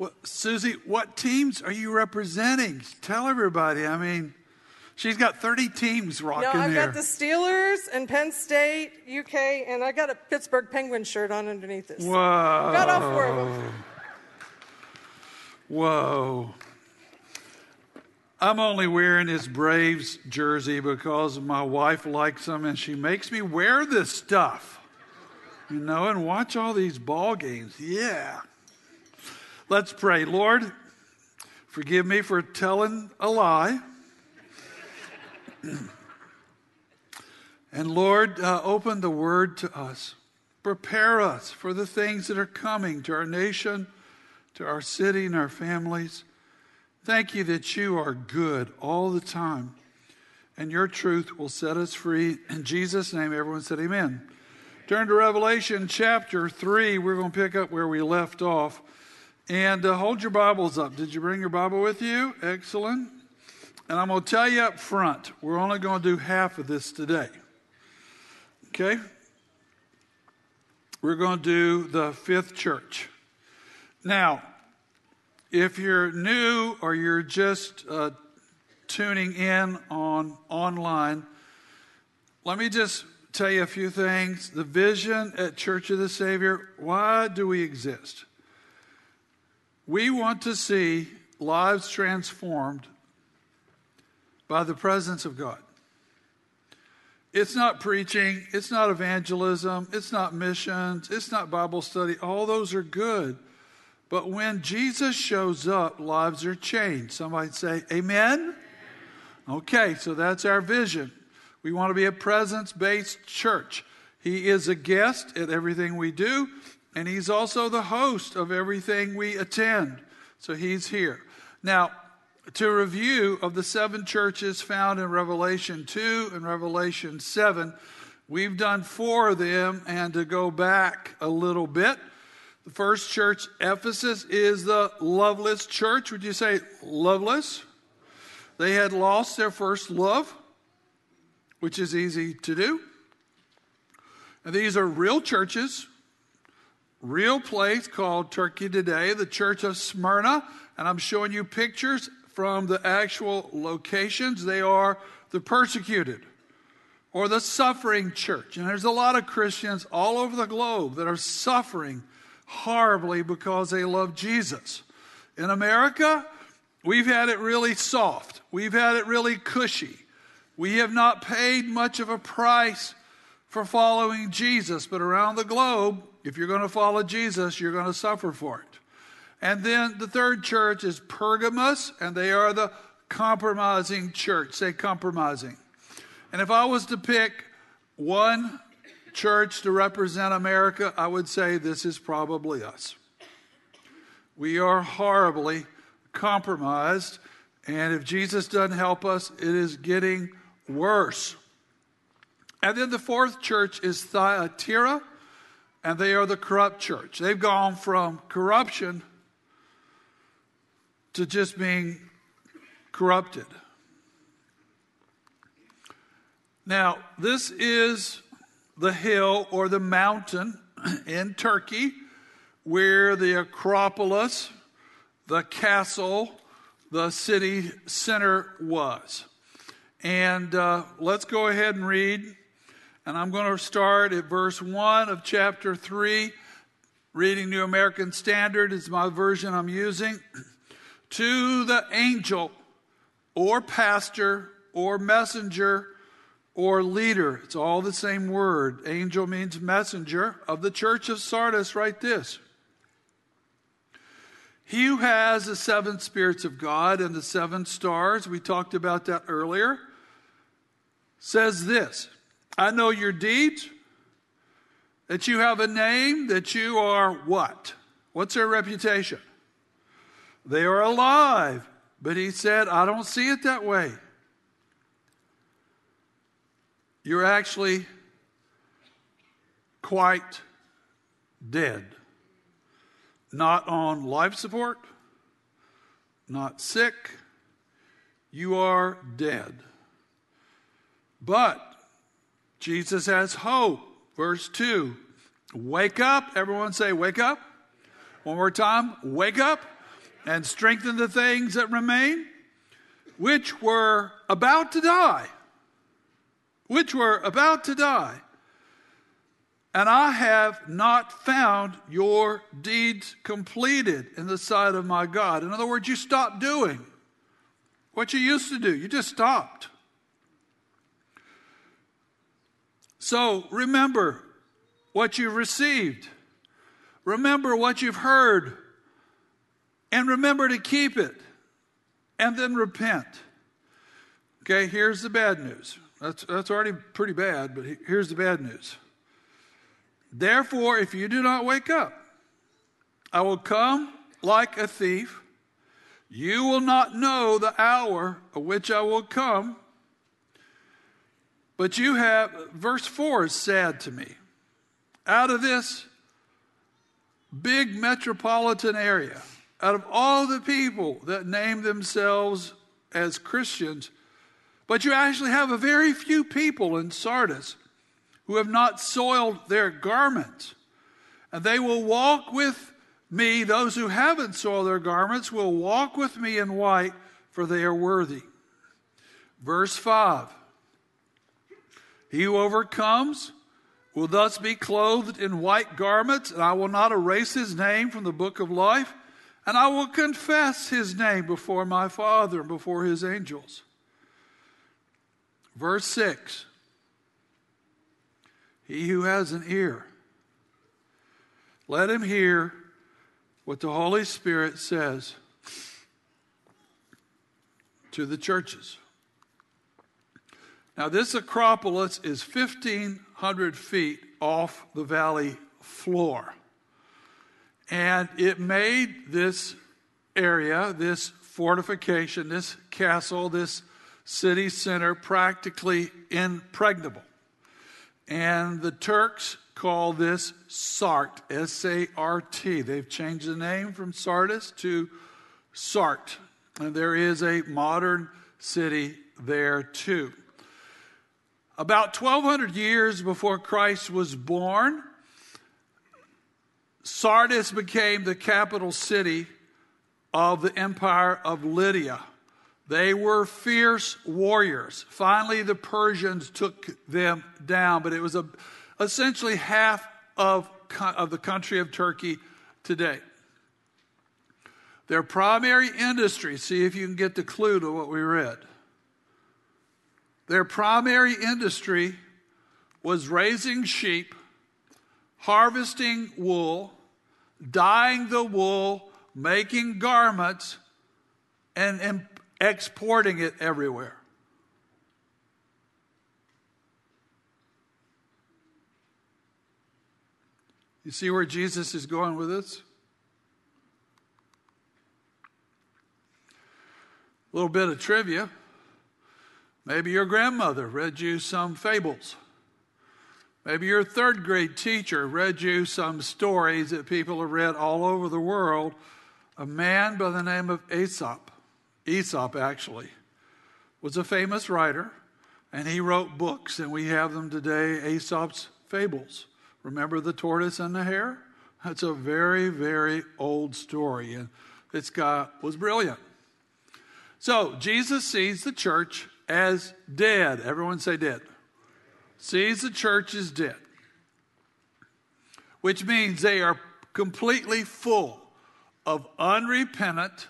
Well, Susie, what teams are you representing? Tell everybody. I mean, she's got 30 teams rocking No, I've here. got the Steelers and Penn State, UK, and I got a Pittsburgh Penguin shirt on underneath this. Whoa. Got all four of them. Whoa. I'm only wearing this Braves jersey because my wife likes them and she makes me wear this stuff. You know, and watch all these ball games. Yeah. Let's pray. Lord, forgive me for telling a lie. and Lord, uh, open the word to us. Prepare us for the things that are coming to our nation, to our city, and our families. Thank you that you are good all the time, and your truth will set us free. In Jesus' name, everyone said, Amen. Turn to Revelation chapter 3. We're going to pick up where we left off. And uh, hold your Bibles up. Did you bring your Bible with you? Excellent. And I'm going to tell you up front, we're only going to do half of this today. Okay? We're going to do the fifth church. Now, if you're new or you're just uh, tuning in on online, let me just tell you a few things. The vision at Church of the Savior, why do we exist? We want to see lives transformed by the presence of God. It's not preaching, it's not evangelism, it's not missions, it's not Bible study. All those are good. But when Jesus shows up, lives are changed. Somebody say, Amen? Okay, so that's our vision. We want to be a presence based church. He is a guest at everything we do, and He's also the host of everything we attend. So He's here. Now, to review of the seven churches found in Revelation 2 and Revelation 7, we've done four of them, and to go back a little bit, the first church, Ephesus, is the loveless church. Would you say loveless? They had lost their first love, which is easy to do. And these are real churches, real place called Turkey today, the Church of Smyrna. And I'm showing you pictures from the actual locations. They are the persecuted or the suffering church. And there's a lot of Christians all over the globe that are suffering horribly because they love Jesus. In America, we've had it really soft, we've had it really cushy. We have not paid much of a price for following Jesus, but around the globe, if you're going to follow Jesus, you're going to suffer for it. And then the third church is Pergamos, and they are the compromising church. Say compromising. And if I was to pick one church to represent America, I would say this is probably us. We are horribly compromised, and if Jesus doesn't help us, it is getting worse. And then the fourth church is Thyatira, and they are the corrupt church. They've gone from corruption to just being corrupted. Now, this is the hill or the mountain in Turkey where the Acropolis, the castle, the city center was. And uh, let's go ahead and read. And I'm going to start at verse 1 of chapter 3. Reading New American Standard is my version I'm using. to the angel or pastor or messenger or leader. It's all the same word. Angel means messenger of the church of Sardis. Write this. He who has the seven spirits of God and the seven stars, we talked about that earlier, says this I know your deeds, that you have a name, that you are what? What's their reputation? They are alive. But he said, I don't see it that way. You're actually quite dead. Not on life support, not sick. You are dead. But Jesus has hope. Verse 2 Wake up. Everyone say, Wake up. One more time. Wake up. and strengthen the things that remain, which were about to die. Which were about to die. And I have not found your deeds completed in the sight of my God. In other words, you stopped doing what you used to do, you just stopped. So remember what you've received, remember what you've heard, and remember to keep it, and then repent. Okay, here's the bad news. That's, that's already pretty bad, but here's the bad news. Therefore, if you do not wake up, I will come like a thief. You will not know the hour at which I will come. But you have, verse 4 is sad to me. Out of this big metropolitan area, out of all the people that name themselves as Christians, but you actually have a very few people in Sardis who have not soiled their garments. And they will walk with me, those who haven't soiled their garments will walk with me in white, for they are worthy. Verse 5 He who overcomes will thus be clothed in white garments, and I will not erase his name from the book of life, and I will confess his name before my Father and before his angels. Verse 6 he who has an ear, let him hear what the Holy Spirit says to the churches. Now, this Acropolis is 1,500 feet off the valley floor. And it made this area, this fortification, this castle, this city center practically impregnable. And the Turks call this Sart, S A R T. They've changed the name from Sardis to Sart. And there is a modern city there too. About 1200 years before Christ was born, Sardis became the capital city of the empire of Lydia. They were fierce warriors. Finally, the Persians took them down, but it was a, essentially half of, of the country of Turkey today. Their primary industry, see if you can get the clue to what we read. Their primary industry was raising sheep, harvesting wool, dyeing the wool, making garments, and, exporting it everywhere. You see where Jesus is going with this? A little bit of trivia. Maybe your grandmother read you some fables. Maybe your third grade teacher read you some stories that people have read all over the world. A man by the name of Aesop. Aesop, actually, was a famous writer, and he wrote books, and we have them today Aesop's Fables. Remember the tortoise and the hare? That's a very, very old story, and this guy was brilliant. So, Jesus sees the church as dead. Everyone say dead. Sees the church as dead, which means they are completely full of unrepentant,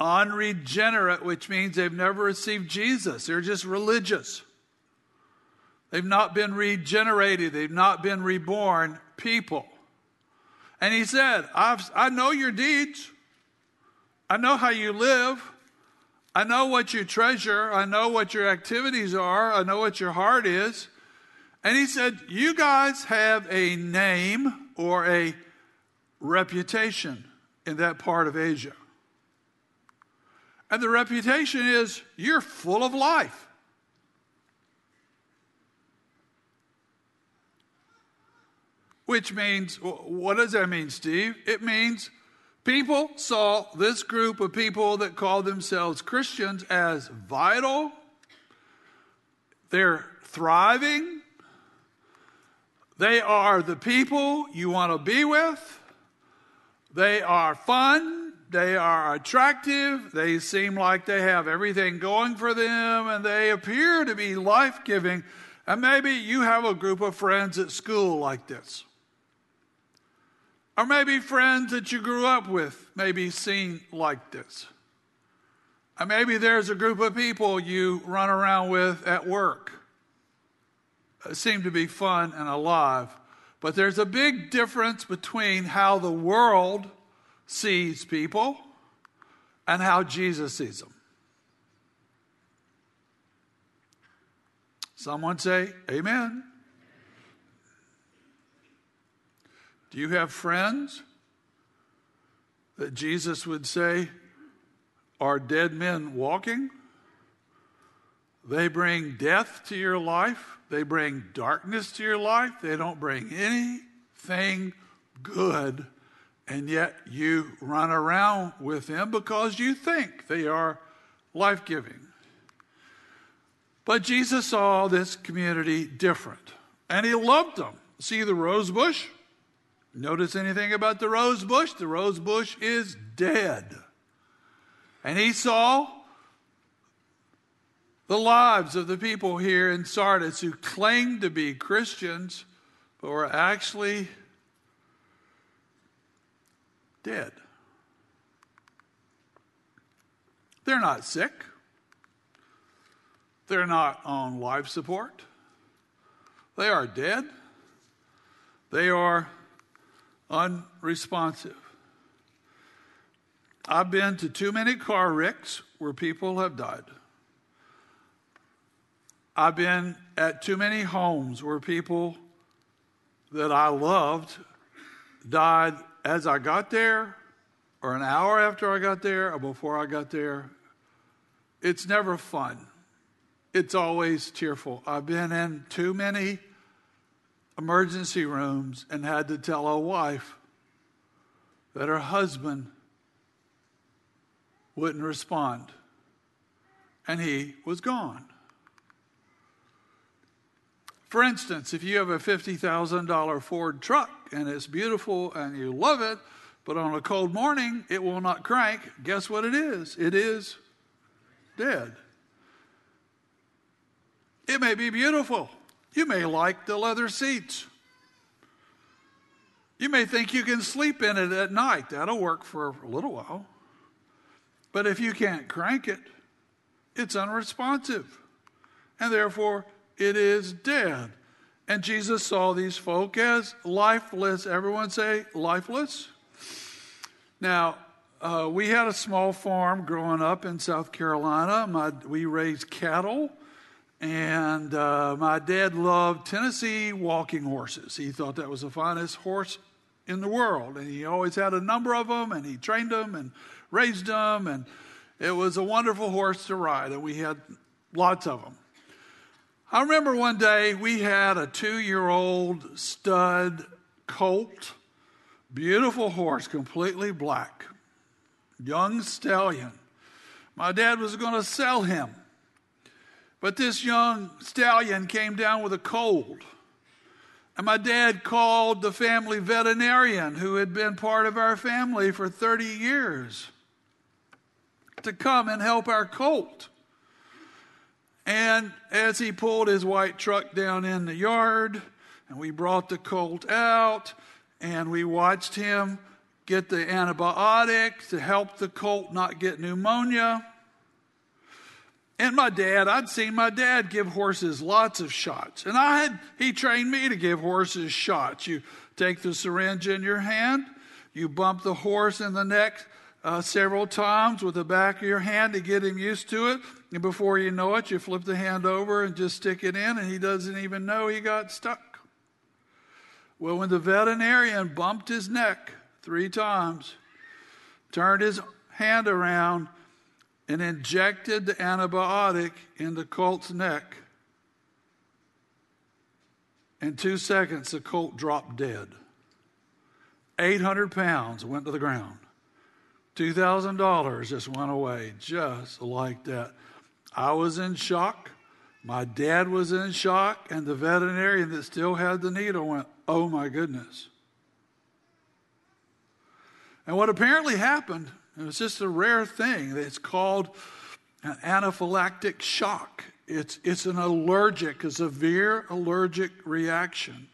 unregenerate, which means they've never received Jesus. They're just religious. They've not been regenerated, they've not been reborn people. And he said, I've, I know your deeds. I know how you live. I know what you treasure. I know what your activities are. I know what your heart is. And he said, You guys have a name or a reputation in that part of Asia. And the reputation is you're full of life. Which means, what does that mean, Steve? It means people saw this group of people that call themselves Christians as vital, they're thriving, they are the people you want to be with, they are fun, they are attractive, they seem like they have everything going for them, and they appear to be life giving. And maybe you have a group of friends at school like this. Or maybe friends that you grew up with, maybe seen like this. Or maybe there's a group of people you run around with at work. Seem to be fun and alive. But there's a big difference between how the world sees people and how Jesus sees them. Someone say, Amen. Do you have friends that Jesus would say are dead men walking? They bring death to your life. They bring darkness to your life. They don't bring anything good. And yet you run around with them because you think they are life giving. But Jesus saw this community different and he loved them. See the rose bush? Notice anything about the rose bush? The rose bush is dead. And he saw the lives of the people here in Sardis who claimed to be Christians but were actually dead. They're not sick. They're not on life support. They are dead. They are unresponsive. I've been to too many car wrecks where people have died. I've been at too many homes where people that I loved died as I got there, or an hour after I got there, or before I got there. It's never fun. It's always tearful. I've been in too many emergency rooms and had to tell a wife that her husband wouldn't respond, and he was gone. For instance, if you have a $50,000 Ford truck and it's beautiful and you love it, but on a cold morning it will not crank, guess what it is? It is dead. It may be beautiful. You may like the leather seats. You may think you can sleep in it at night. That'll work for a little while. But if you can't crank it, it's unresponsive. And therefore, it is dead. And Jesus saw these folk as lifeless. Everyone say lifeless? Now, uh, we had a small farm growing up in South Carolina. My, we raised cattle, and uh, my dad loved Tennessee walking horses. He thought that was the finest horse in the world, and he always had a number of them, and he trained them and raised them, and it was a wonderful horse to ride, and we had lots of them. I remember one day we had a two year old stud colt, beautiful horse, completely black, young stallion. My dad was going to sell him. But this young stallion came down with a cold. And my dad called the family veterinarian who had been part of our family for 30 years to come and help our colt. And as he pulled his white truck down in the yard, and we brought the colt out, and we watched him get the antibiotic to help the colt not get pneumonia. And my dad, I'd seen my dad give horses lots of shots. And I had, he trained me to give horses shots. You take the syringe in your hand, you bump the horse in the neck uh, several times with the back of your hand to get him used to it. And before you know it, you flip the hand over and just stick it in, and he doesn't even know he got stuck. Well, when the veterinarian bumped his neck three times, turned his hand around, and injected the antibiotic in the colt's neck, in two seconds, the colt dropped dead. 800 pounds went to the ground. $2,000 just went away just like that. I was in shock. My dad was in shock, and the veterinarian that still had the needle went, Oh my goodness. And what apparently happened, It was just a rare thing. It's called an anaphylactic shock. It's, it's an allergic, a severe allergic reaction.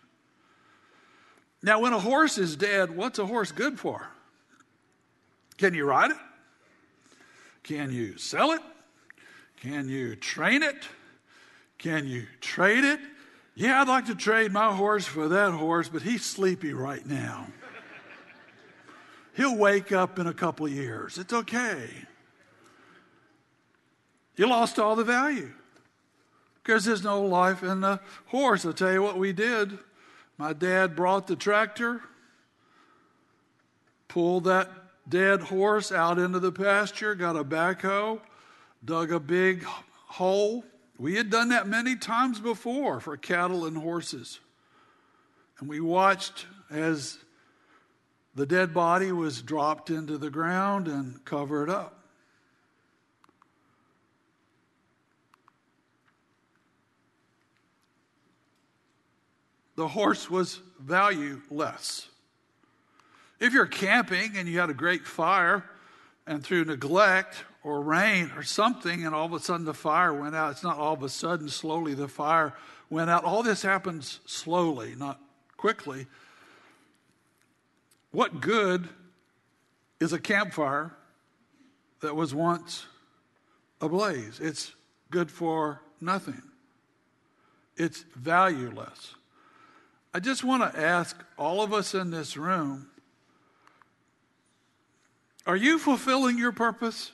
Now, when a horse is dead, what's a horse good for? Can you ride it? Can you sell it? Can you train it? Can you trade it? Yeah, I'd like to trade my horse for that horse, but he's sleepy right now. He'll wake up in a couple years. It's okay. You lost all the value because there's no life in the horse. I'll tell you what we did. My dad brought the tractor, pulled that dead horse out into the pasture, got a backhoe, dug a big hole. We had done that many times before for cattle and horses. And we watched as the dead body was dropped into the ground and covered up. The horse was valueless. If you're camping and you had a great fire, and through neglect or rain or something, and all of a sudden the fire went out, it's not all of a sudden, slowly the fire went out. All this happens slowly, not quickly. What good is a campfire that was once ablaze? It's good for nothing, it's valueless. I just want to ask all of us in this room are you fulfilling your purpose?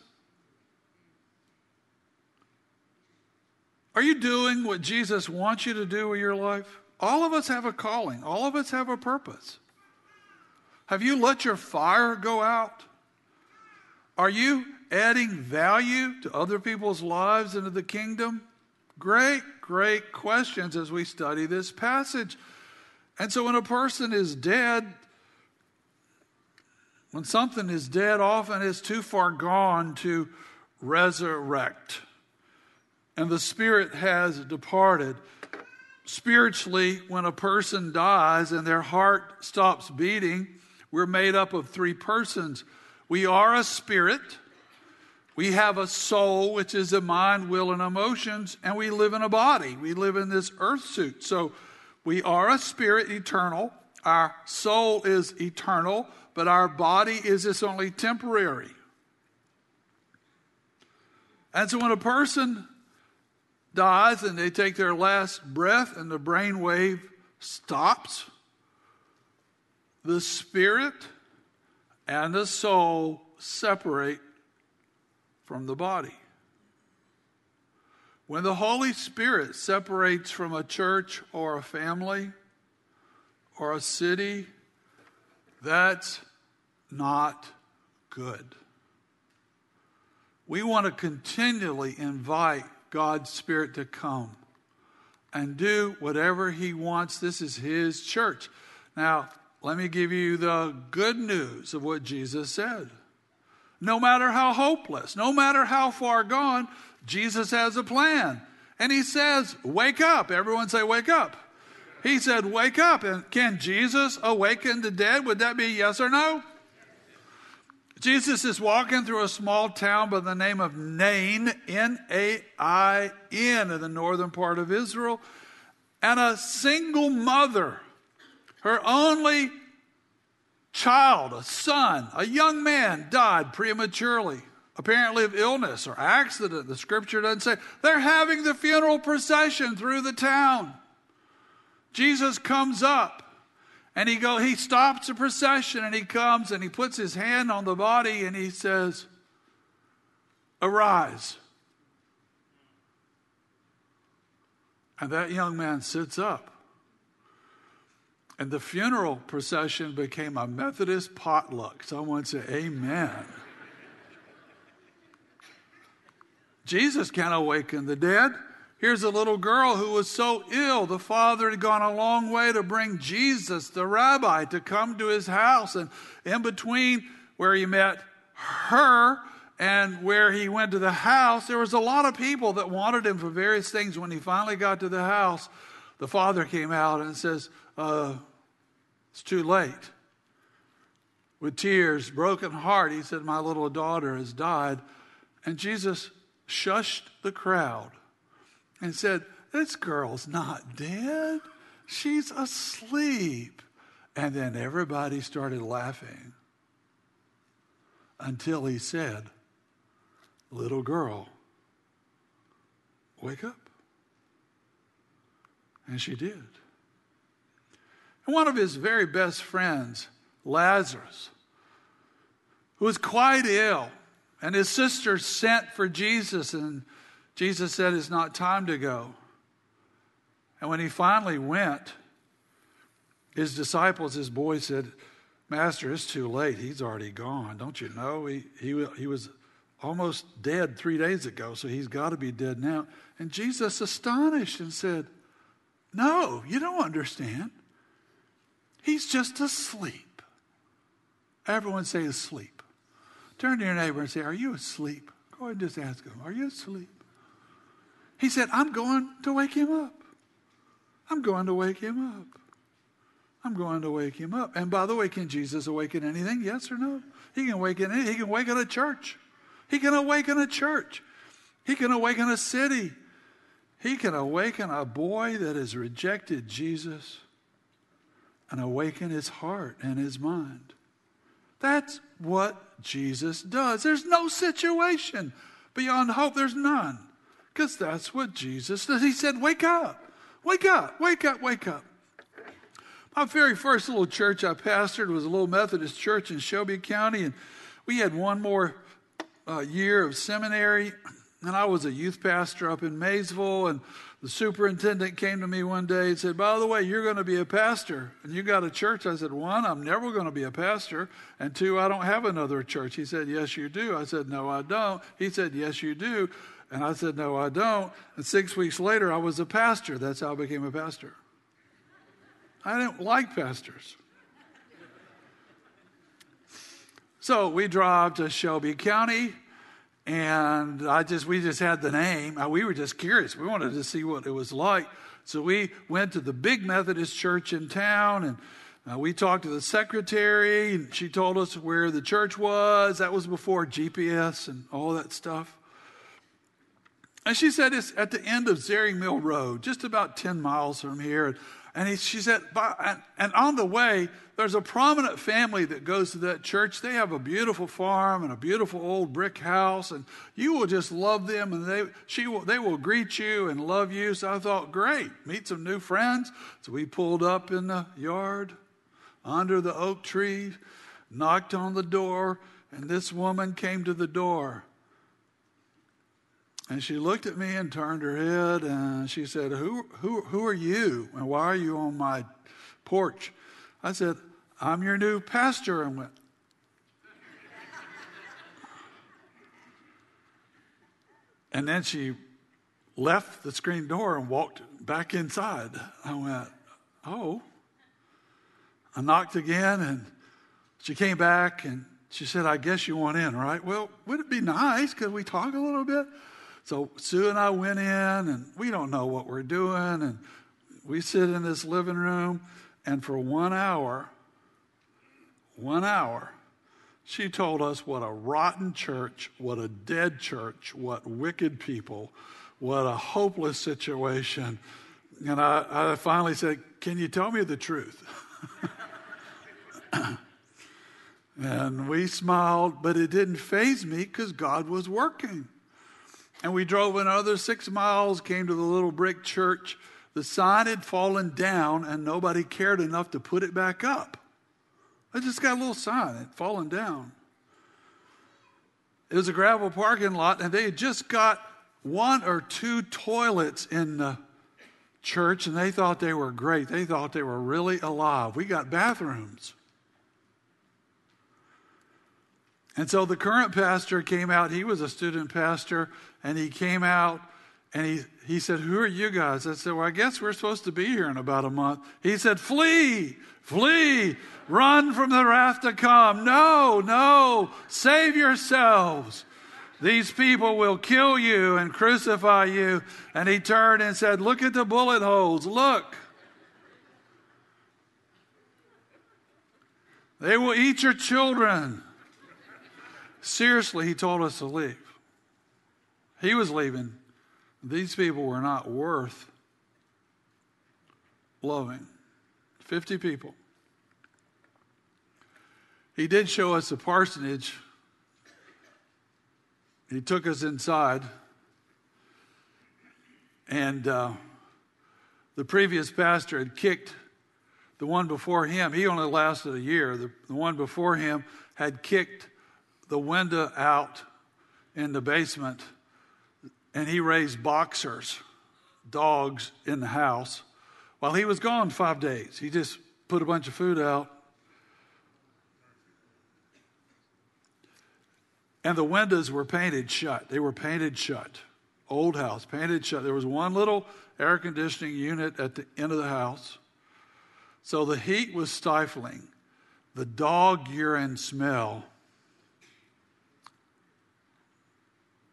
Are you doing what Jesus wants you to do with your life? All of us have a calling, all of us have a purpose. Have you let your fire go out? Are you adding value to other people's lives into the kingdom? Great, great questions as we study this passage. And so when a person is dead, when something is dead, often it's too far gone to resurrect. And the spirit has departed. Spiritually, when a person dies and their heart stops beating, we're made up of three persons. We are a spirit, we have a soul, which is a mind, will, and emotions, and we live in a body. We live in this earth suit. So we are a spirit eternal. Our soul is eternal but our body is just only temporary. And so when a person dies and they take their last breath and the brain wave stops, the spirit and the soul separate from the body. When the Holy Spirit separates from a church or a family or a city that's not good. We want to continually invite God's Spirit to come and do whatever He wants. This is His church. Now, let me give you the good news of what Jesus said. No matter how hopeless, no matter how far gone, Jesus has a plan. And He says, Wake up. Everyone say, Wake up. He said, Wake up. And can Jesus awaken the dead? Would that be yes or no? Jesus is walking through a small town by the name of Nain, N A I N, in the northern part of Israel. And a single mother, her only child, a son, a young man, died prematurely, apparently of illness or accident. The scripture doesn't say. They're having the funeral procession through the town. Jesus comes up and he go he stops the procession and he comes and he puts his hand on the body and he says, "Arise." And that young man sits up. And the funeral procession became a Methodist potluck. Someone say, Amen. Jesus can awaken the dead. Here's a little girl who was so ill. The father had gone a long way to bring Jesus, the rabbi, to come to his house. And in between where he met her and where he went to the house, there was a lot of people that wanted him for various things. When he finally got to the house, the father came out and says, uh, It's too late. with tears, broken heart. He said, My little daughter has died. And Jesus shushed the crowd and said, This girl's not dead. She's asleep. And then everybody started laughing until he said, Little girl, wake up. And she did. One of his very best friends, Lazarus, who was quite ill, and his sister sent for Jesus, and Jesus said, It's not time to go. And when he finally went, his disciples, his boys said, Master, it's too late. He's already gone. Don't you know? He, he, he was almost dead three days ago, so he's got to be dead now. And Jesus, astonished, and said, No, you don't understand. He's just asleep. Everyone say asleep. Turn to your neighbor and say, Are you asleep? Go ahead and just ask him, Are you asleep? He said, I'm going to wake him up. I'm going to wake him up. I'm going to wake him up. And by the way, can Jesus awaken anything? Yes or no? He can awaken anything. He can awaken a church. He can awaken a church. He can awaken a city. He can awaken a boy that has rejected Jesus and awaken his heart and his mind. That's what Jesus does. There's no situation beyond hope. There's none. Because that's what Jesus does. He said, Wake up, wake up, wake up, wake up. My very first little church I pastored was a little Methodist church in Shelby County, and we had one more uh, year of seminary. And I was a youth pastor up in Maysville, and the superintendent came to me one day and said, By the way, you're going to be a pastor, and you got a church. I said, One, I'm never going to be a pastor, and two, I don't have another church. He said, Yes, you do. I said, No, I don't. He said, Yes, you do. And I said, No, I don't. And six weeks later, I was a pastor. That's how I became a pastor. I didn't like pastors. So we drove to Shelby County, and I just we just had the name. Uh, we were just curious. We wanted to see what it was like. So we went to the big Methodist church in town, and uh, we talked to the secretary, and she told us where the church was. That was before GPS and all that stuff. And she said it's at the end of Zaring Mill Road, just about 10 miles from here. And he, she said, and, on the way, there's a prominent family that goes to that church. They have a beautiful farm and a beautiful old brick house, and you will just love them, and they, she will, they will greet you and love you. So I thought, great, meet some new friends. So we pulled up in the yard under the oak tree, knocked on the door, and this woman came to the door. And she looked at me and turned her head and she said, Who, who, who are you? And why are you on my porch? I said, I'm your new pastor. And went, And then she left the screen door and walked back inside. I went, Oh. I knocked again and she came back and she said, I guess you want in, right? Well, would it be nice? Could we talk a little bit? So Sue and I went in, and we don't know what we're doing. And we sit in this living room, and for one hour, one hour, she told us what a rotten church, what a dead church, what wicked people, what a hopeless situation. And I, I finally said, Can you tell me the truth? and we smiled, but it didn't faze me because God was working. And we drove another six miles, came to the little brick church. The sign had fallen down, and nobody cared enough to put it back up. I just got a little sign, it had fallen down. It was a gravel parking lot, and they had just got one or two toilets in the church, and they thought they were great. They thought they were really alive. We got bathrooms. And so the current pastor came out. He was a student pastor, and he came out and he, he said, Who are you guys? I said, Well, I guess we're supposed to be here in about a month. He said, Flee, flee, run from the wrath to come. No, no, save yourselves. These people will kill you and crucify you. And he turned and said, Look at the bullet holes. Look. They will eat your children. Seriously, he told us to leave. He was leaving. These people were not worth loving. 50 people. He did show us a parsonage. He took us inside. And uh, the previous pastor had kicked the one before him. He only lasted a year. The, the one before him had kicked the window out in the basement, and he raised boxers, dogs, in the house. While he was gone five days, he just put a bunch of food out. And the windows were painted shut. They were painted shut. Old house, painted shut. There was one little air conditioning unit at the end of the house. So the heat was stifling. The dog urine smell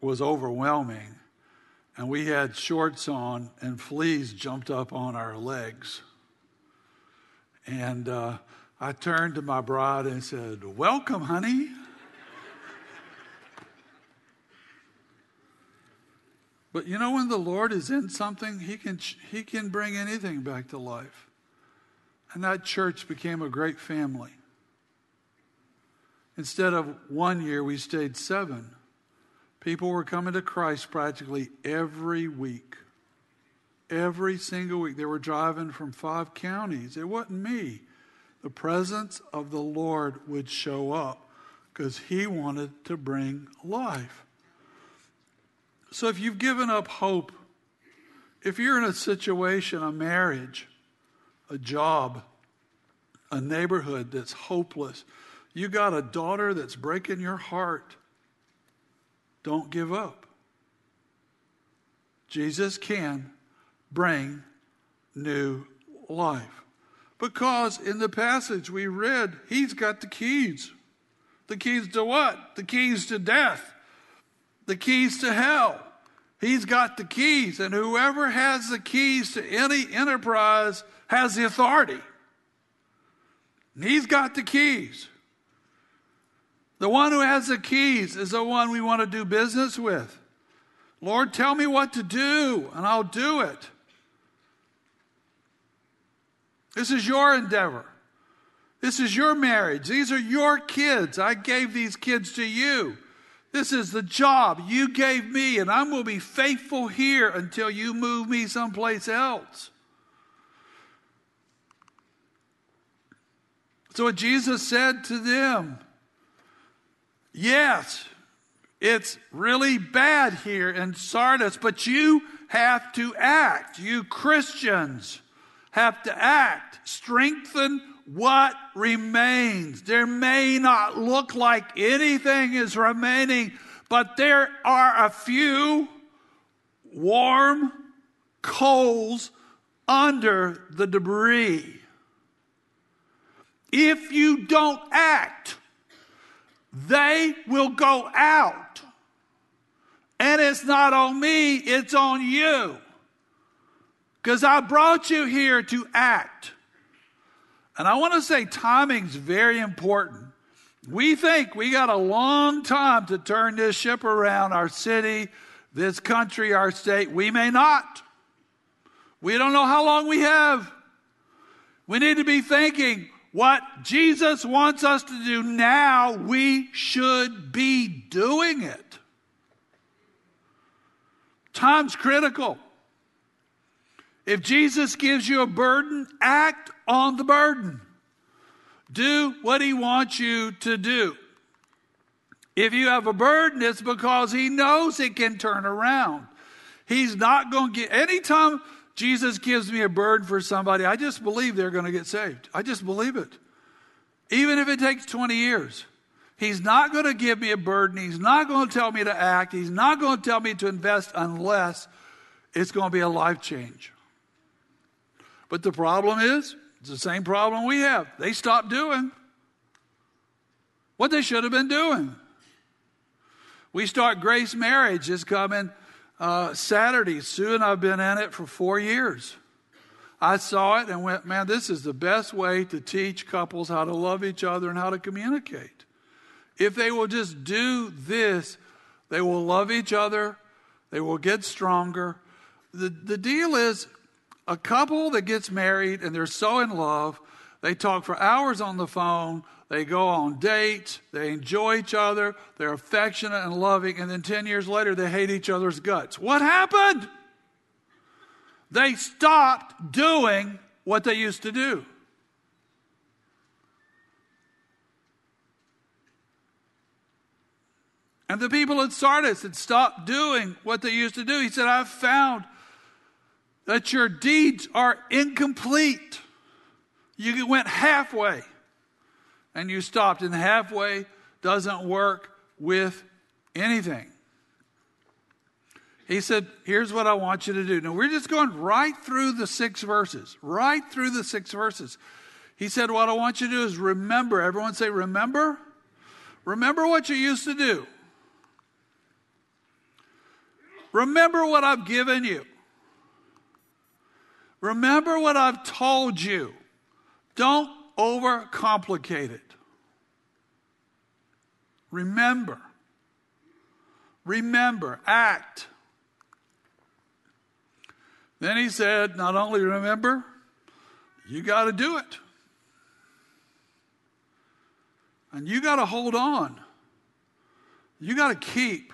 was overwhelming. And we had shorts on, and fleas jumped up on our legs. And uh, I turned to my bride and said, Welcome, honey. but you know, when the Lord is in something, he can, he can bring anything back to life. And that church became a great family. Instead of one year, we stayed seven. People were coming to Christ practically every week. Every single week. They were driving from five counties. It wasn't me. The presence of the Lord would show up because He wanted to bring life. So if you've given up hope, if you're in a situation, a marriage, a job, a neighborhood that's hopeless, you got a daughter that's breaking your heart, don't give up. Jesus can bring new life. Because in the passage we read, he's got the keys. The keys to what? The keys to death, the keys to hell. He's got the keys, and whoever has the keys to any enterprise has the authority. And he's got the keys. The one who has the keys is the one we want to do business with. Lord, tell me what to do, and I'll do it. This is your endeavor. This is your marriage. These are your kids. I gave these kids to you. This is the job you gave me, and I'm going to be faithful here until you move me someplace else. So, what Jesus said to them yes, it's really bad here in Sardis, but you have to act. You Christians have to act. Strengthen what remains. There may not look like anything is remaining, but there are a few warm coals under the debris. If you don't act, they will go out. And it's not on me, it's on you. Because I brought you here to act. And I want to say timing's very important. We think we got a long time to turn this ship around, our city, this country, our state. We may not. We don't know how long we have. We need to be thinking what Jesus wants us to do now, we should be doing it. Time's critical. If Jesus gives you a burden, act on the burden. Do what he wants you to do. If you have a burden, it's because he knows it can turn around. He's not going to get, anytime Jesus gives me a burden for somebody, I just believe they're going to get saved. I just believe it. Even if it takes 20 years. He's not going to give me a burden. He's not going to tell me to act. He's not going to tell me to invest unless it's going to be a life change. But the problem is, it's the same problem we have. They stopped doing what they should have been doing. We start Grace Marriage is coming uh, Saturday. Sue and I've been in it for four years. I saw it and went, man, this is the best way to teach couples how to love each other and how to communicate. If they will just do this, they will love each other, they will get stronger. The, the deal is a couple that gets married and they're so in love, they talk for hours on the phone, they go on dates, they enjoy each other, they're affectionate and loving, and then 10 years later they hate each other's guts. What happened? They stopped doing what they used to do. And the people at Sardis had stopped doing what they used to do. He said, I've found that your deeds are incomplete. You went halfway and you stopped, and halfway doesn't work with anything. He said, Here's what I want you to do. Now, we're just going right through the six verses, right through the six verses. He said, What I want you to do is remember. Everyone say, Remember? Remember what you used to do. Remember what I've given you. Remember what I've told you. Don't overcomplicate it. Remember. Remember. Act. Then he said, not only remember, you got to do it. And you got to hold on. You got to keep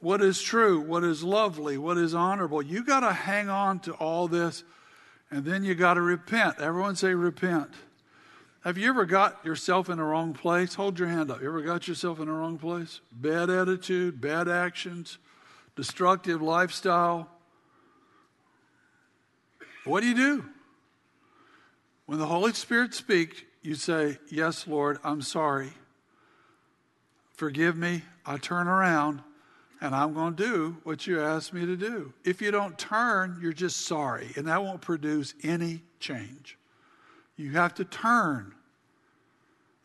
what is true, what is lovely, what is honorable. You got to hang on to all this, and then you got to repent. Everyone say, repent. Have you ever got yourself in the wrong place? Hold your hand up. You ever got yourself in the wrong place? Bad attitude, bad actions, destructive lifestyle. What do you do? When the Holy Spirit speaks, you say, Yes, Lord, I'm sorry. Forgive me. I turn around and I'm going to do what you asked me to do. If you don't turn, you're just sorry, and that won't produce any change. You have to turn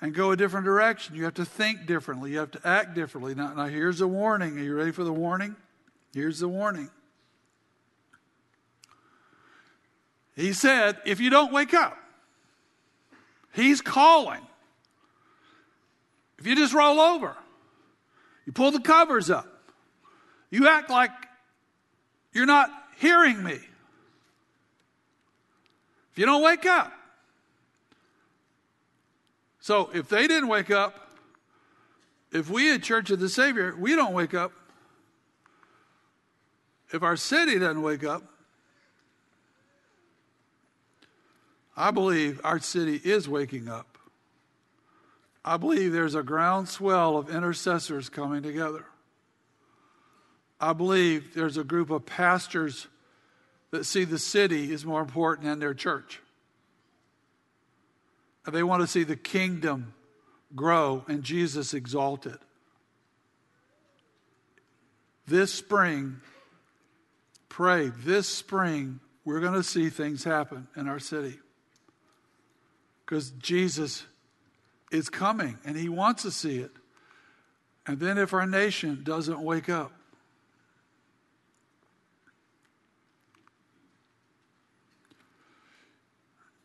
and go a different direction. You have to think differently. You have to act differently. Now, now here's a warning. Are you ready for the warning? Here's the warning. He said, if you don't wake up, He's calling. If you just roll over, you pull the covers up, you act like you're not hearing me. If you don't wake up. So if they didn't wake up, if we at Church of the Savior, we don't wake up, if our city doesn't wake up, I believe our city is waking up. I believe there's a groundswell of intercessors coming together. I believe there's a group of pastors that see the city is more important than their church. They want to see the kingdom grow and Jesus exalted. This spring, pray, this spring, we're going to see things happen in our city. Because Jesus is coming and he wants to see it. And then if our nation doesn't wake up,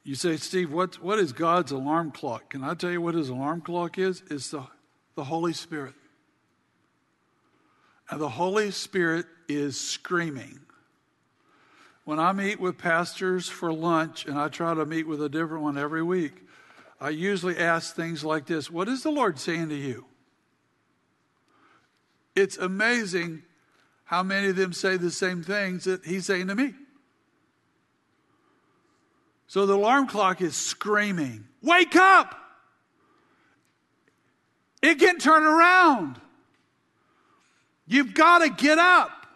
You say, Steve, what, what is God's alarm clock? Can I tell you what his alarm clock is? It's the, the Holy Spirit. And the Holy Spirit is screaming. When I meet with pastors for lunch, and I try to meet with a different one every week, I usually ask things like this What is the Lord saying to you? It's amazing how many of them say the same things that He's saying to me. So the alarm clock is screaming, Wake up! It can turn around. You've got to get up.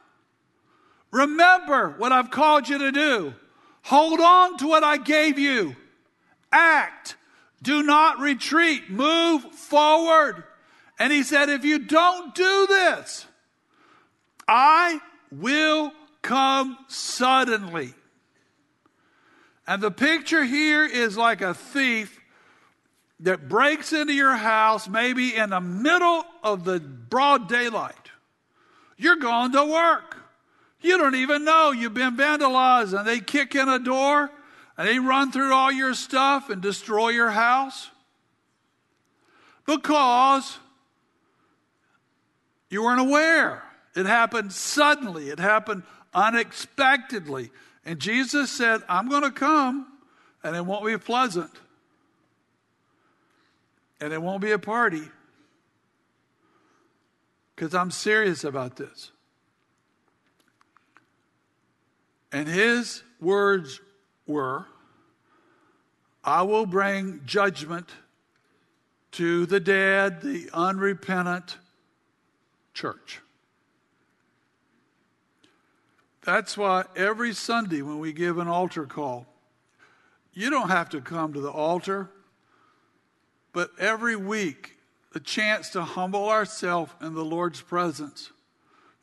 Remember what I've called you to do. Hold on to what I gave you. Act. Do not retreat. Move forward. And he said, if you don't do this, I will come suddenly. And the picture here is like a thief that breaks into your house, maybe in the middle of the broad daylight. You're going to work. You don't even know you've been vandalized, and they kick in a door, And they run through all your stuff and destroy your house? Because you weren't aware. It happened suddenly, it happened unexpectedly. And Jesus said, I'm going to come, and it won't be pleasant, and it won't be a party, because I'm serious about this. And his words were, I will bring judgment to the dead, the unrepentant church. That's why every Sunday when we give an altar call, you don't have to come to the altar, but every week, a chance to humble ourselves in the Lord's presence,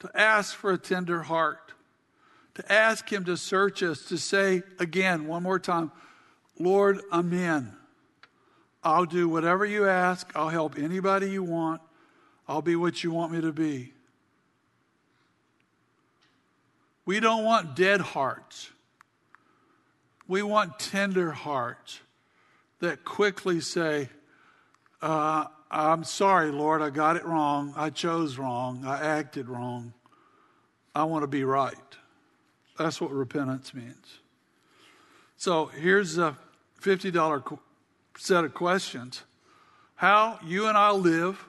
to ask for a tender heart, to ask Him to search us, to say again, one more time, Lord, I'm in. I'll do whatever you ask. I'll help anybody you want. I'll be what you want me to be. We don't want dead hearts. We want tender hearts that quickly say, uh, I'm sorry, Lord, I got it wrong. I chose wrong. I acted wrong. I want to be right. That's what repentance means. So here's a $50 set of questions How you and I live,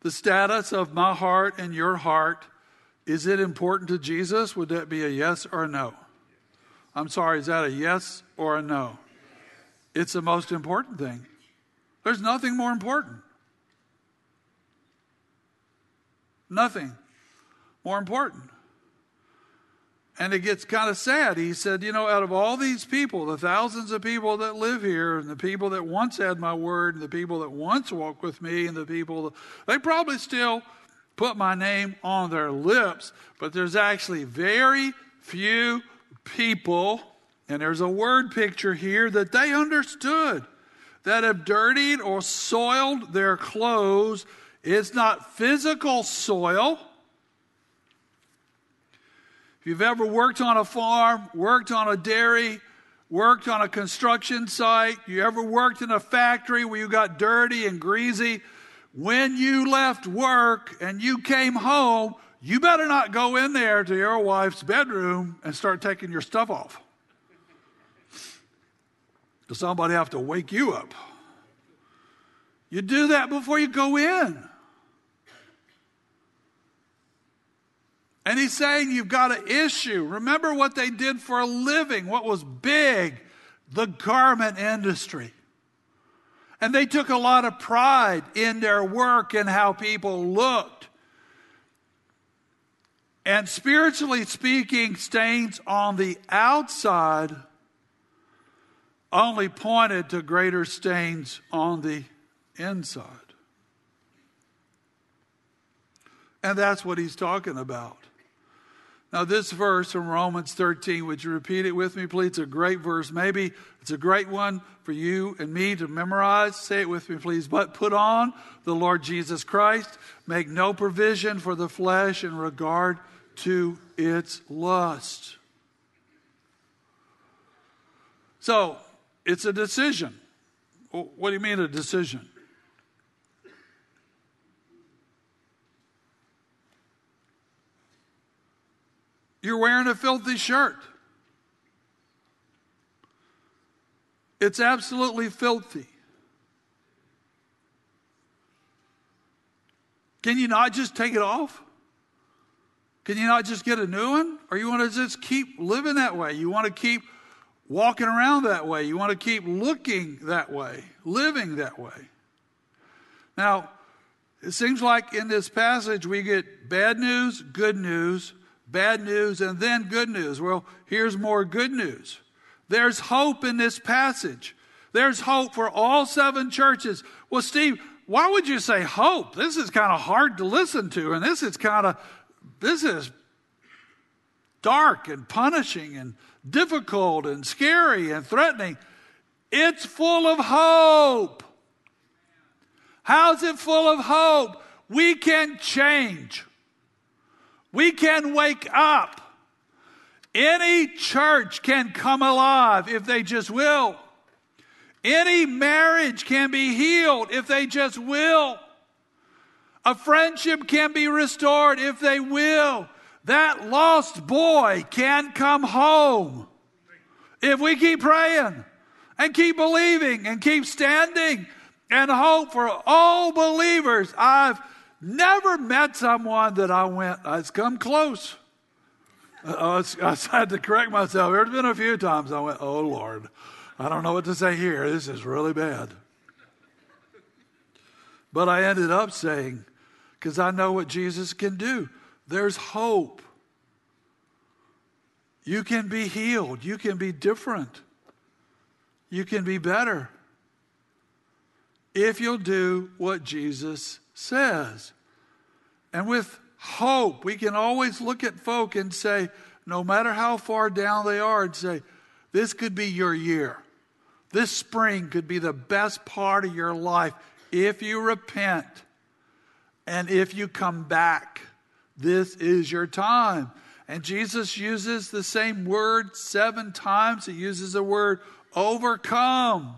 the status of my heart and your heart, is it important to Jesus? Would that be a yes or a no? I'm sorry, is that a yes or a no? It's the most important thing. There's nothing more important. Nothing more important. And it gets kind of sad. He said, You know, out of all these people, the thousands of people that live here, and the people that once had my word, and the people that once walked with me, and the people, they probably still put my name on their lips, but there's actually very few people, and there's a word picture here that they understood that have dirtied or soiled their clothes. It's not physical soil if you've ever worked on a farm, worked on a dairy, worked on a construction site, you ever worked in a factory where you got dirty and greasy, when you left work and you came home, you better not go in there to your wife's bedroom and start taking your stuff off. Because somebody have to wake you up. You do that before you go in. And he's saying you've got an issue. Remember what they did for a living, what was big? The garment industry. And they took a lot of pride in their work and how people looked. And spiritually speaking, stains on the outside only pointed to greater stains on the inside. And that's what he's talking about. Now, this verse from Romans 13, would you repeat it with me, please? It's a great verse. Maybe it's a great one for you and me to memorize. Say it with me, please. But put on the Lord Jesus Christ. Make no provision for the flesh in regard to its lust. So, it's a decision. What do you mean, a decision? You're wearing a filthy shirt. It's absolutely filthy. Can you not just take it off? Can you not just get a new one? Or you want to just keep living that way? You want to keep walking around that way? You want to keep looking that way, living that way? Now, it seems like in this passage we get bad news, good news, bad news, and then good news. Well, here's more good news. There's hope in this passage. There's hope for all seven churches. Well, Steve, why would you say hope? This is kind of hard to listen to, and this is kind of this is dark and punishing and difficult and scary and threatening. It's full of hope. How's it full of hope? We can change. We can wake up. Any church can come alive if they just will. Any marriage can be healed if they just will. A friendship can be restored if they will. That lost boy can come home if we keep praying and keep believing and keep standing and hope for all believers. I've never met someone that I went, it's come close. Uh, I had to correct myself. There's been a few times I went, oh Lord, I don't know what to say here. This is really bad. But I ended up saying, because I know what Jesus can do, there's hope. You can be healed. You can be different. You can be better if you'll do what Jesus says. And with hope, we can always look at folk and say, no matter how far down they are, and say, this could be your year. This spring could be the best part of your life if you repent and if you come back. This is your time. And Jesus uses the same word seven times. He uses the word overcome.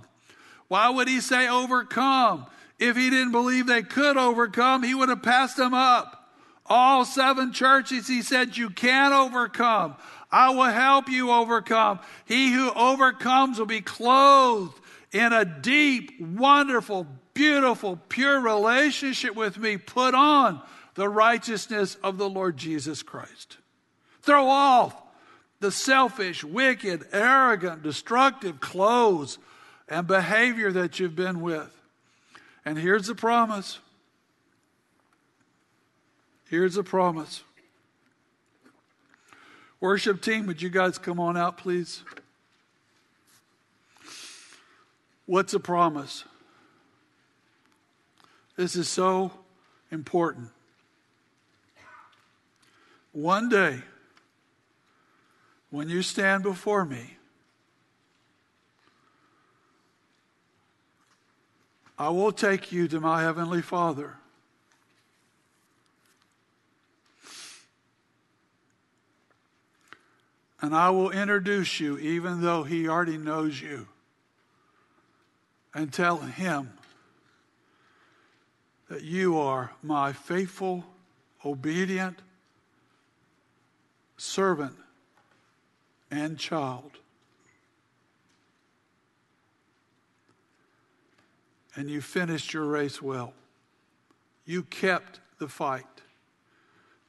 Why would he say overcome? If he didn't believe they could overcome, he would have passed them up. All seven churches, he said, you can overcome. I will help you overcome. He who overcomes will be clothed in a deep, wonderful, beautiful, pure relationship with me. Put on the righteousness of the Lord Jesus Christ. Throw off the selfish, wicked, arrogant, destructive clothes and behavior that you've been with. And here's the promise. Here's the promise. Worship team, would you guys come on out, please? What's a promise? This is so important. One day, when you stand before me, I will take you to my heavenly Father. And I will introduce you, even though he already knows you, and tell him that you are my faithful, obedient servant and child. And you finished your race well. You kept the fight.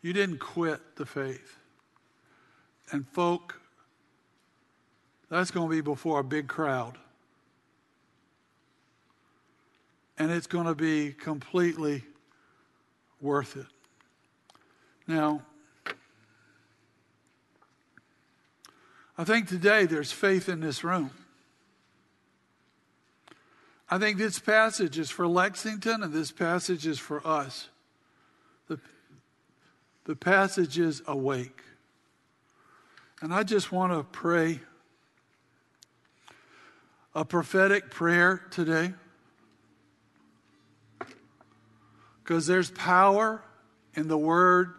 You didn't quit the faith. And, folk, that's going to be before a big crowd. And it's going to be completely worth it. Now, I think today there's faith in this room. I think this passage is for Lexington and this passage is for us. The, the passage is awake. And I just want to pray a prophetic prayer today because there's power in the word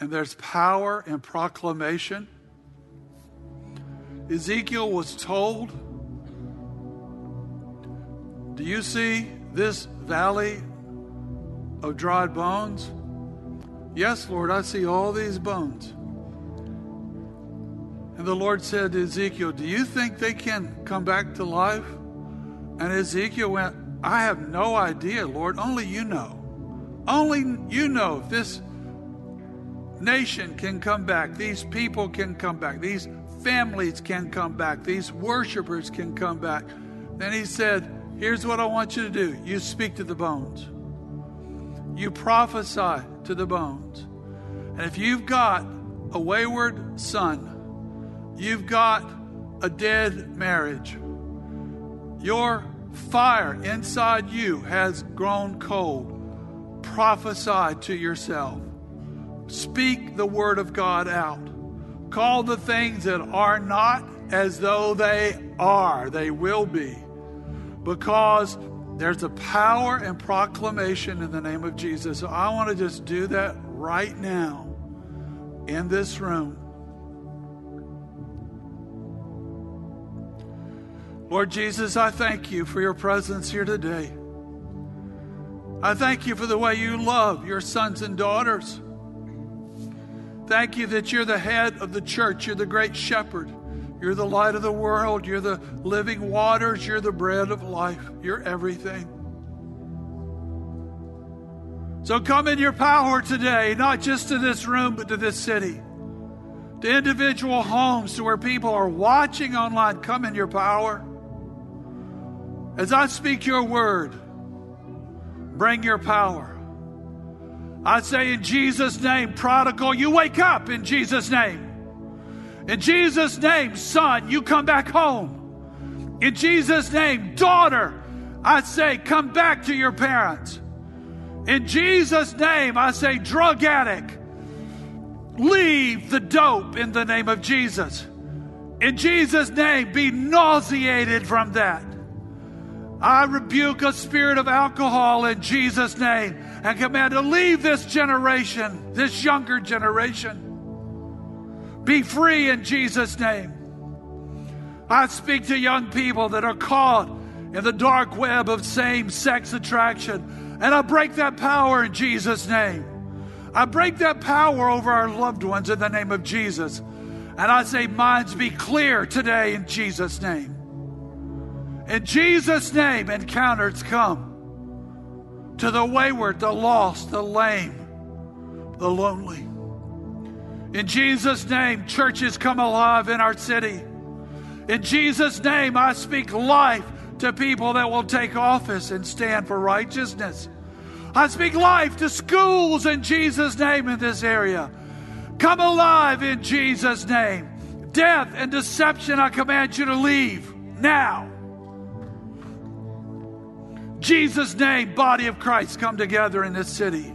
and there's power in proclamation. Ezekiel was told do you see this valley of dried bones? Yes, Lord, I see all these bones. And the Lord said to Ezekiel, Do you think they can come back to life? And Ezekiel went, I have no idea, Lord. Only you know. Only you know if this nation can come back, these people can come back, these families can come back, these worshipers can come back. Then he said, Here's what I want you to do you speak to the bones, you prophesy to the bones. And if you've got a wayward son, you've got a dead marriage, your fire inside you has grown cold, prophesy to yourself. Speak the word of God out. Call the things that are not as though they are, they will be because there's a power and proclamation in the name of Jesus. So I want to just do that right now in this room. Lord Jesus, I thank you for your presence here today. I thank you for the way you love your sons and daughters. Thank you that you're the head of the church, you're the great shepherd. You're the light of the world. You're the living waters. You're the bread of life. You're everything. So come in your power today, not just to this room, but to this city, to individual homes, to where people are watching online. Come in your power. As I speak your word, bring your power. I say in Jesus' name, prodigal, you wake up in Jesus' name. In Jesus' name, son, you come back home. In Jesus' name, daughter, I say, come back to your parents. In Jesus' name, I say, drug addict, leave the dope in the name of Jesus. In Jesus' name, be nauseated from that. I rebuke a spirit of alcohol in Jesus' name and command to leave this generation, this younger generation. Be free in Jesus' name. I speak to young people that are caught in the dark web of same sex attraction, and I break that power in Jesus' name. I break that power over our loved ones in the name of Jesus. And I say, minds be clear today in Jesus' name. In Jesus' name, encounters come to the wayward, the lost, the lame, the lonely. In Jesus' name, churches come alive in our city. In Jesus' name, I speak life to people that will take office and stand for righteousness. I speak life to schools in Jesus' name in this area. Come alive in Jesus' name. Death and deception, I command you to leave now. Jesus' name, body of Christ, come together in this city.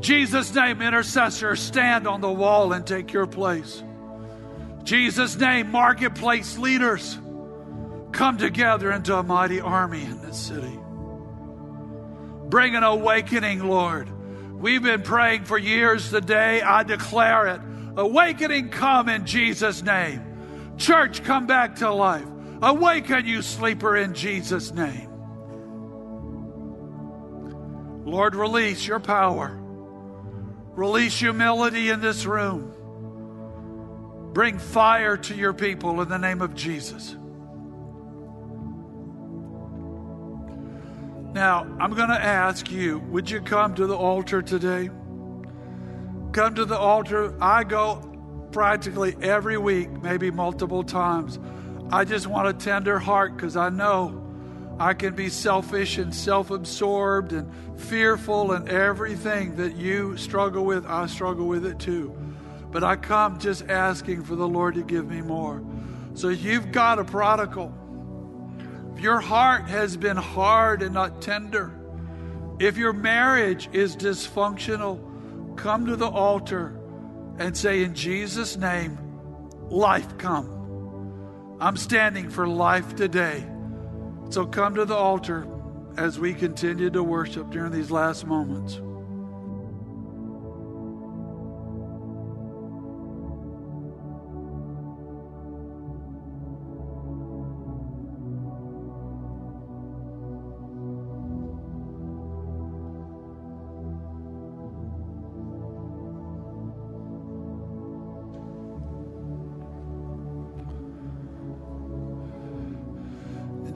Jesus' name, intercessor, stand on the wall and take your place. Jesus' name, marketplace leaders, come together into a mighty army in this city. Bring an awakening, Lord. We've been praying for years today. I declare it. Awakening come in Jesus' name. Church, come back to life. Awaken, you sleeper, in Jesus' name. Lord, release your power. Release humility in this room. Bring fire to your people in the name of Jesus. Now, I'm going to ask you would you come to the altar today? Come to the altar. I go practically every week, maybe multiple times. I just want a tender heart because I know I can be selfish and self absorbed and fearful and everything that you struggle with. I struggle with it too. But I come just asking for the Lord to give me more. So you've got a prodigal. If your heart has been hard and not tender, if your marriage is dysfunctional, come to the altar and say, In Jesus' name, life come. I'm standing for life today. So come to the altar as we continue to worship during these last moments.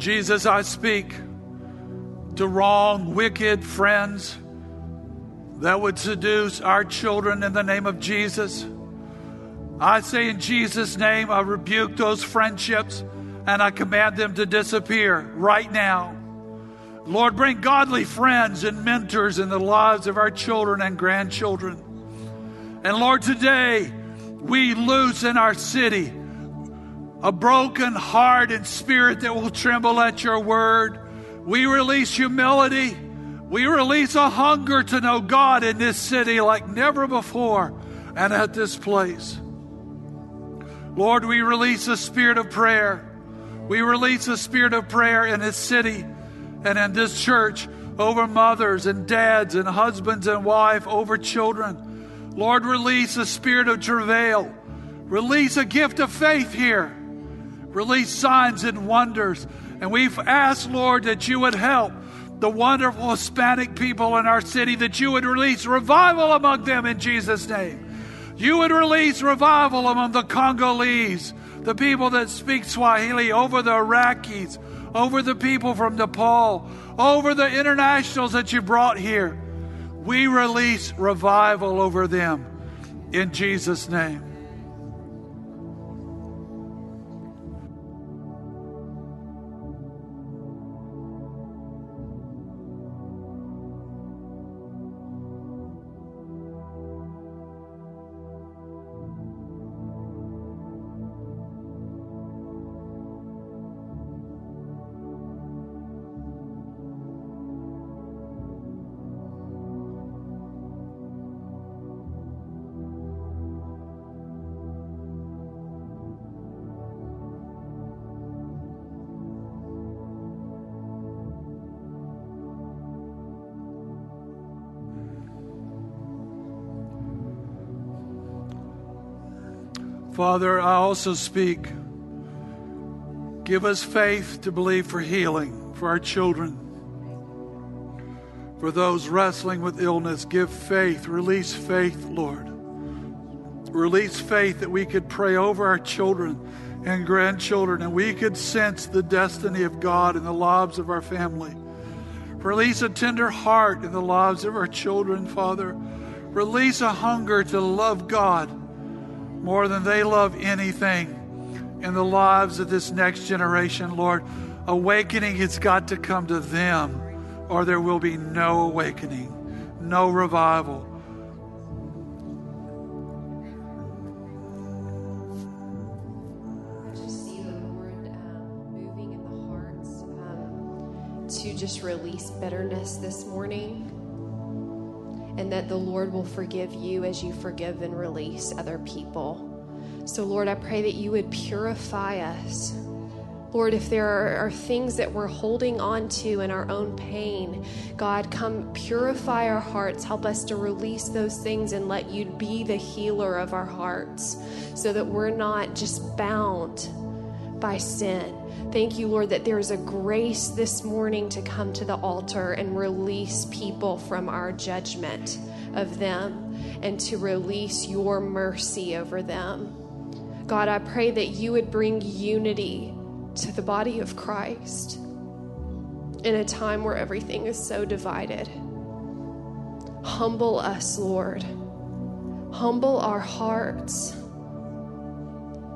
Jesus, I speak to wrong, wicked friends that would seduce our children in the name of Jesus. I say in Jesus' name, I rebuke those friendships and I command them to disappear right now. Lord, bring godly friends and mentors in the lives of our children and grandchildren. And Lord, today we loose in our city a broken heart and spirit that will tremble at your word. We release humility. We release a hunger to know God in this city like never before and at this place. Lord, we release a spirit of prayer. We release a spirit of prayer in this city and in this church over mothers and dads and husbands and wife, over children. Lord, release a spirit of travail. Release a gift of faith here Release signs and wonders. And we've asked, Lord, that you would help the wonderful Hispanic people in our city, that you would release revival among them in Jesus' name. You would release revival among the Congolese, the people that speak Swahili, over the Iraqis, over the people from Nepal, over the internationals that you brought here. We release revival over them in Jesus' name. Father, I also speak. Give us faith to believe for healing for our children. For those wrestling with illness, give faith, release faith, Lord. Release faith that we could pray over our children and grandchildren and we could sense the destiny of God in the lives of our family. Release a tender heart in the lives of our children, Father. Release a hunger to love God more than they love anything in the lives of this next generation, Lord. Awakening has got to come to them, or there will be no awakening, no revival. I just see the Lord um, moving in the hearts um, to just release bitterness this morning and that the Lord will forgive you as you forgive and release other people. So, Lord, I pray that you would purify us. Lord, if there are, are, things that we're holding on to in our own pain, God, come purify our hearts. Help us to release those things and let you be the healer of our hearts so that we're not just bound by sin. Thank you, Lord, that there is a grace this morning to come to the altar and release people from our judgment of them and to release your mercy over them. God, I pray that you would bring unity to the body of Christ in a time where everything is so divided. Humble us, Lord. Humble our hearts.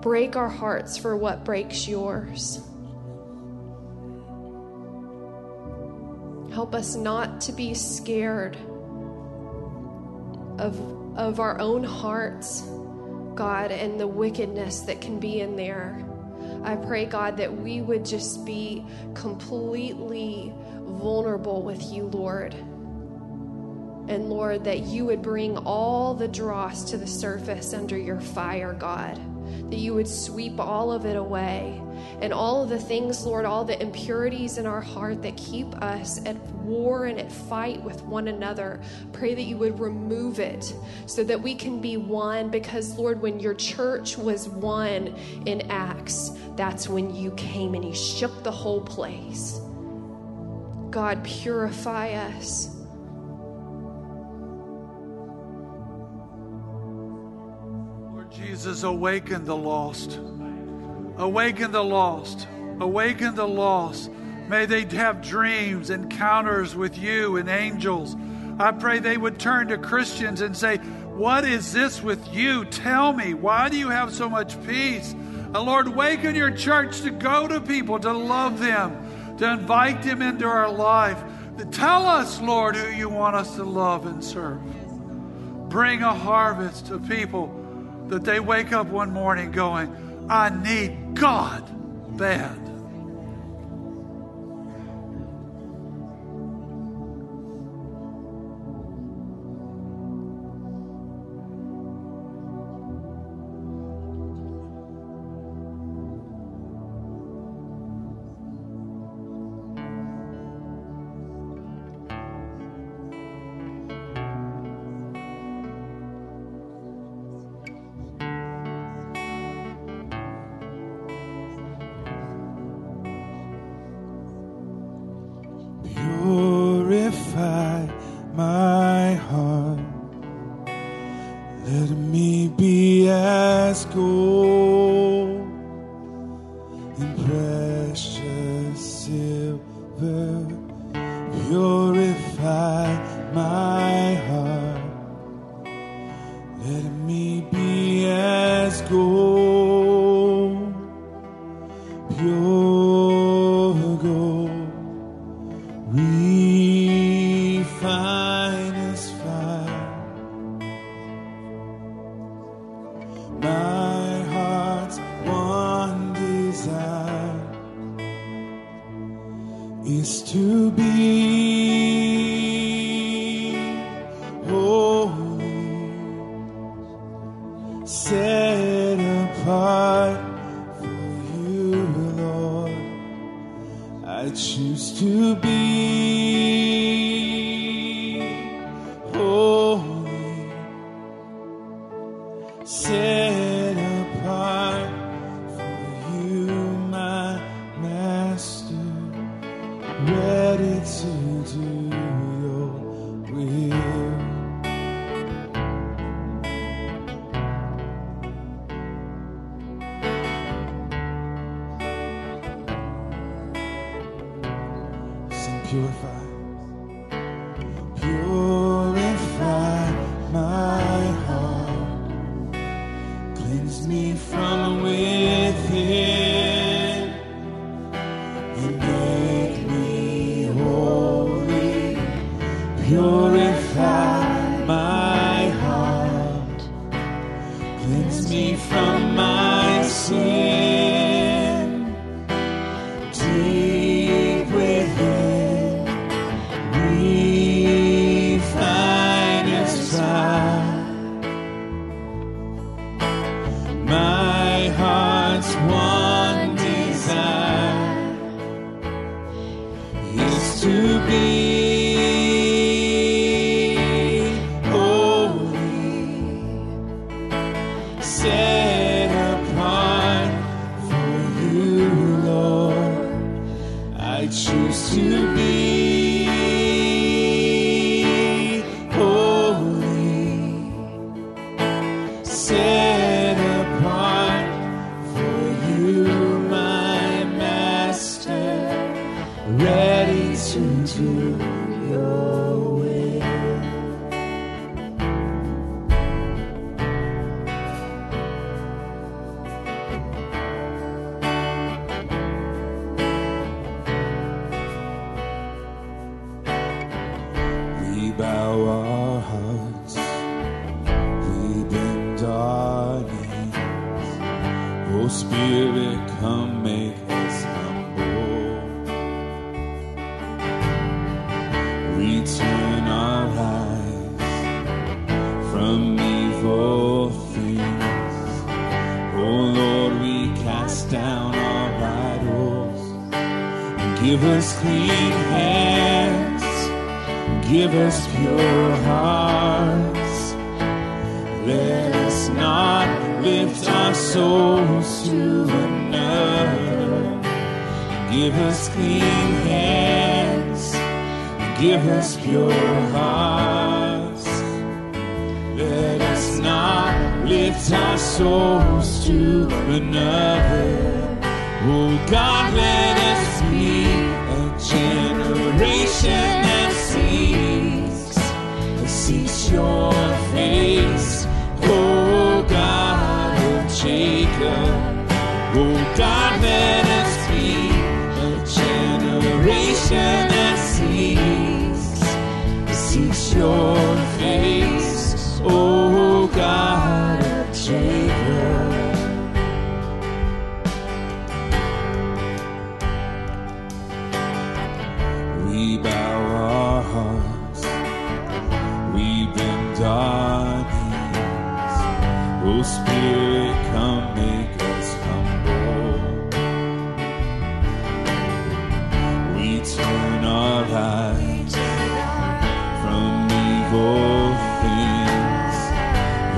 Break our hearts for what breaks yours. Help us not to be scared of, of our own hearts, God, and the wickedness that can be in there. I pray, God, that we would just be completely vulnerable with you, Lord. And Lord, that you would bring all the dross to the surface under your fire, God. That you would sweep all of it away and all of the things, Lord, all the impurities in our heart that keep us at war and at fight with one another. Pray that you would remove it so that we can be one. Because, Lord, when your church was one in Acts, that's when you came and you shook the whole place. God, purify us. Lord Jesus, awaken the lost. Awaken the lost. Awaken the lost. May they have dreams, encounters with you and angels. I pray they would turn to Christians and say, What is this with you? Tell me, why do you have so much peace? And Lord, waken your church to go to people, to love them, to invite them into our life. Tell us, Lord, who you want us to love and serve. Bring a harvest of people that they wake up one morning going, I need God bad. set apart for you, Lord. I choose to be.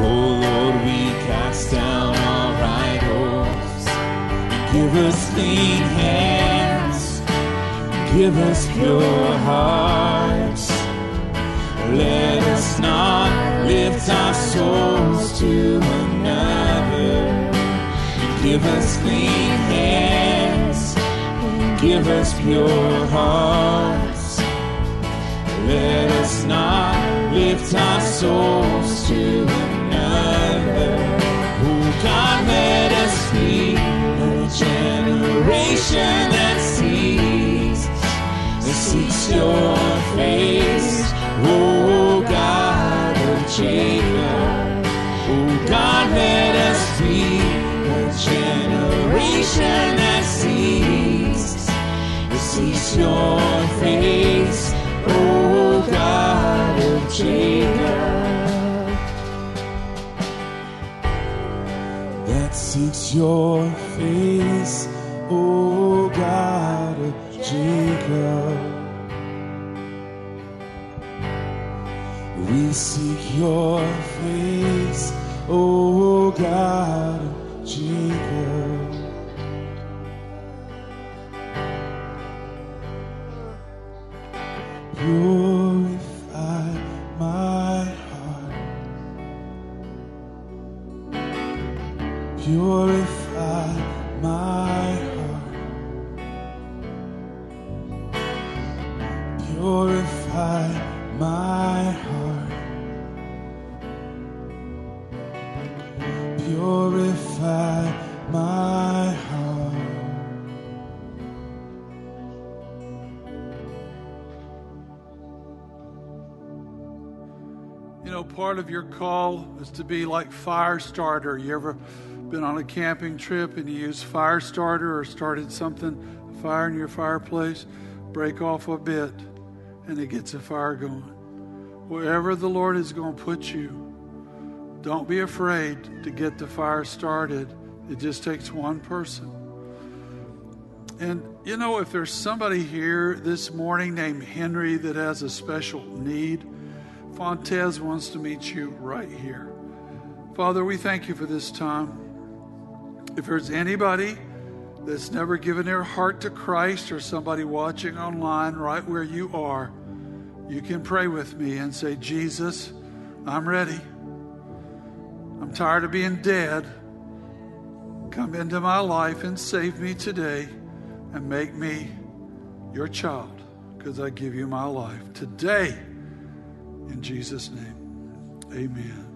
Oh Lord, we cast down our idols. Give us clean hands. Give us pure hearts. Let us not lift our souls to another. Give us clean hands. Give us pure hearts. Let us not lift our souls to another. Let us be a generation that sees, that seeks your face. Oh God of Jacob, oh God, let us be a generation that sees, that seeks your face. Oh God of Jacob, your face. Oh God of Jacob. We seek your face, oh God of your call is to be like fire starter. You ever been on a camping trip and you use fire starter or started something, a fire in your fireplace? Break off a bit and it gets a fire going. Wherever the Lord is going to put you, don't be afraid to get the fire started. It just takes one person. And you know, if there's somebody here this morning named Henry that has a special need, Fontez wants to meet you right here. Father, we thank you for this time. If there's anybody that's never given their heart to Christ or somebody watching online right where you are, you can pray with me and say, Jesus, I'm ready. I'm tired of being dead. Come into my life and save me today and make me your child because I give you my life today. In Jesus' name, amen.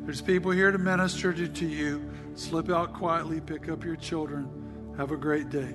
There's people here to minister to, you. Slip out quietly, pick up your children. Have a great day.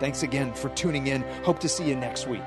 Thanks again for tuning in. Hope to see you next week.